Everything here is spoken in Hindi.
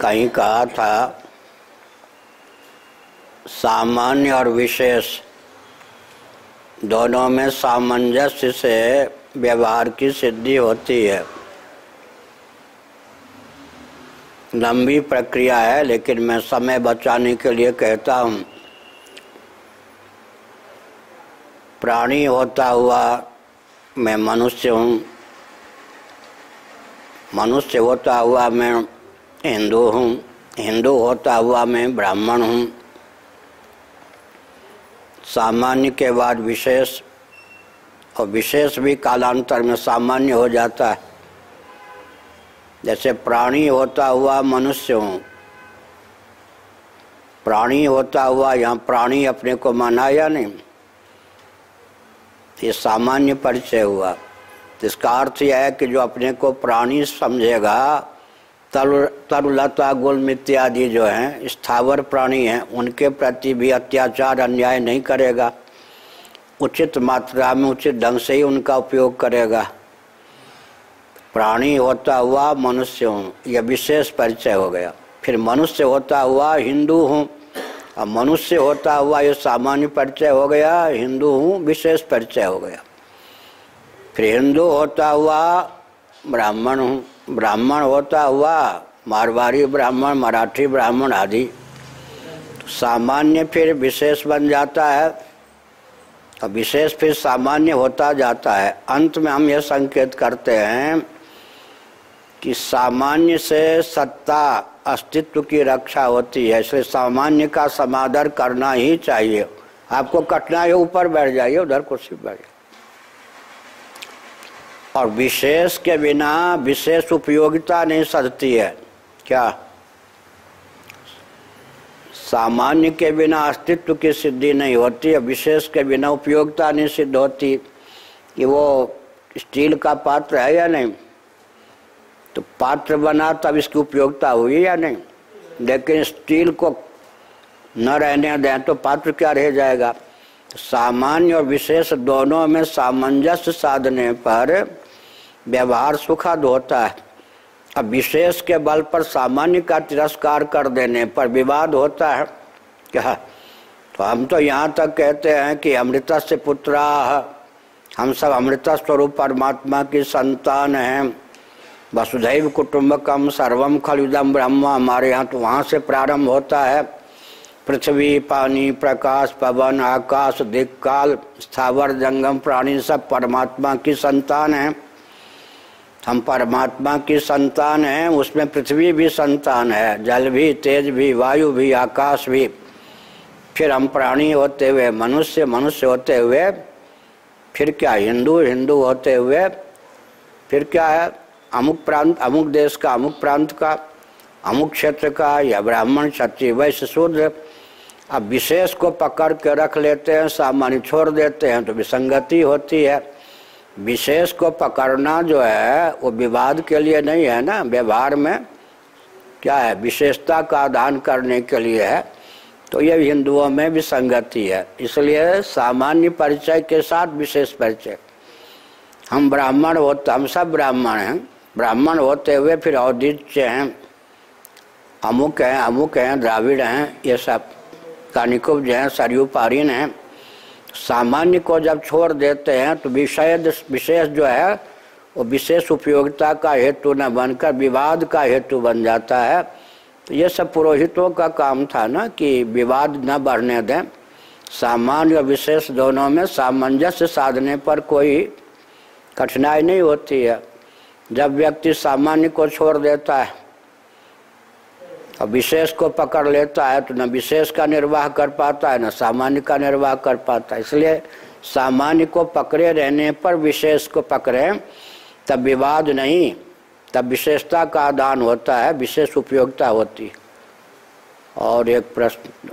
कहीं कहा था, सामान्य और विशेष, दोनों में सामंजस्य से व्यवहार की सिद्धि होती है। लंबी प्रक्रिया है, लेकिन मैं समय बचाने के लिए कहता हूँ। प्राणी होता हुआ मैं मनुष्य हूँ। मनुष्य होता हुआ मैं हिंदू हूँ, हिंदू होता हुआ मैं ब्राह्मण हूँ। सामान्य के बाद विशेष और विशेष भी कालांतर में सामान्य हो जाता है। जैसे प्राणी होता हुआ मनुष्य हूँ। प्राणी होता हुआ यहाँ प्राणी अपने को माना या नहीं। ये सामान्य परिचय हुआ। इसका अर्थ यह है कि जो अपने को प्राणी समझेगा तरुलता गुल इत्यादि जो हैं, स्थावर प्राणी हैं, उनके प्रति भी अत्याचार, अन्याय नहीं करेगा। उचित मात्रा में उचित ढंग से ही उनका उपयोग करेगा। प्राणी होता हुआ मनुष्य हूँ, यह विशेष परिचय हो गया। फिर मनुष्य होता हुआ हिंदू हूँ और मनुष्य होता हुआ ये सामान्य परिचय हो गया, हिंदू हूँ, विशेष परिचय हो गया। फिर हिंदू होता हुआ ब्राह्मण हूँ। ब्राह्मण होता हुआ मारवाड़ी ब्राह्मण, मराठी ब्राह्मण आदि। सामान्य फिर विशेष बन जाता है। और विशेष फिर सामान्य होता जाता है। अंत में हम यह संकेत करते हैं कि सामान्य से सत्ता अस्तित्व की रक्षा होती है, इसलिए सामान्य का समादर करना ही चाहिए। आपको कठिनाई ऊपर बैठ जाइए, उधर कुर्सी बैठ जाइए। और विशेष के बिना विशेष उपयोगिता नहीं सधती है। क्या? सामान्य के बिना अस्तित्व की सिद्धि नहीं होती है, विशेष के बिना उपयोगिता नहीं सिद्ध होती कि वो स्टील का पात्र है या नहीं। तो पात्र बना तब इसकी उपयोगिता हुई या नहीं? लेकिन स्टील को न रहने दें तो पात्र क्या रह जाएगा? सामान्य और विशेष दोनों में सामंजस्य साधने पर व्यवहार सुखद होता है। अब विशेष के बल पर सामान्य का तिरस्कार कर देने पर विवाद होता है। क्या? तो हम तो यहाँ तक कहते हैं कि अमृत से पुत्रा, हम सब अमृत स्वरूप परमात्मा की संतान हैं। वसुधैव कुटुंबकम सर्वम खलुदम ब्रह्म, हमारे यहाँ तो वहाँ से प्रारंभ होता है। पृथ्वी, पानी, प्रकाश, पवन, आकाश, दिक्काल, स्थावर, जंगम, प्राणी सब परमात्मा की संतान हैं। हम परमात्मा की संतान हैं, उसमें पृथ्वी भी संतान है, जल भी, तेज भी, वायु भी, आकाश भी। फिर हम प्राणी होते हुए, मनुष्य मनुष्य होते हुए, फिर क्या हिंदू हिंदू होते हुए, फिर क्या है, अमुक प्रांत, अमुक देश का, अमुक प्रांत का, अमुक क्षेत्र का, या ब्राह्मण, क्षत्रिय, वैश्य, शूद्र। अब विशेष को पकड़ के रख लेते हैं, सामान्य छोड़ देते हैं तो विसंगति होती है। विशेष को पकड़ना जो है, वो विवाद के लिए नहीं है ना, व्यवहार में। क्या है? विशेषता का आदान करने के लिए है। तो ये हिंदुओं में भी संगति है। इसलिए सामान्य परिचय के साथ विशेष परिचय। हम ब्राह्मण होते, हम सब ब्राह्मण हैं। ब्राह्मण होते हुए फिर औदित्य हैं। अमुक हैं अमुक हैं, द्राविड़ हैं, ये सब। कानिकुब्ज हैं, सरयू हैं। सामान्य को जब छोड़ देते हैं तो विषय विशेष जो है, वो विशेष उपयोगिता का हेतु न बनकर विवाद का हेतु बन जाता है। ये सब पुरोहितों का काम था ना, कि विवाद न बढ़ने दें। सामान्य और विशेष दोनों में सामंजस्य साधने पर कोई कठिनाई नहीं होती है। जब व्यक्ति सामान्य को छोड़ देता है और विशेष को पकड़ लेता है तो न विशेष का निर्वाह कर पाता है, न सामान्य का निर्वाह कर पाता है। इसलिए सामान्य को पकड़े रहने पर विशेष को पकड़े, तब विवाद नहीं, तब विशेषता का दान होता है, विशेष उपयोगिता होती। और एक प्रश्न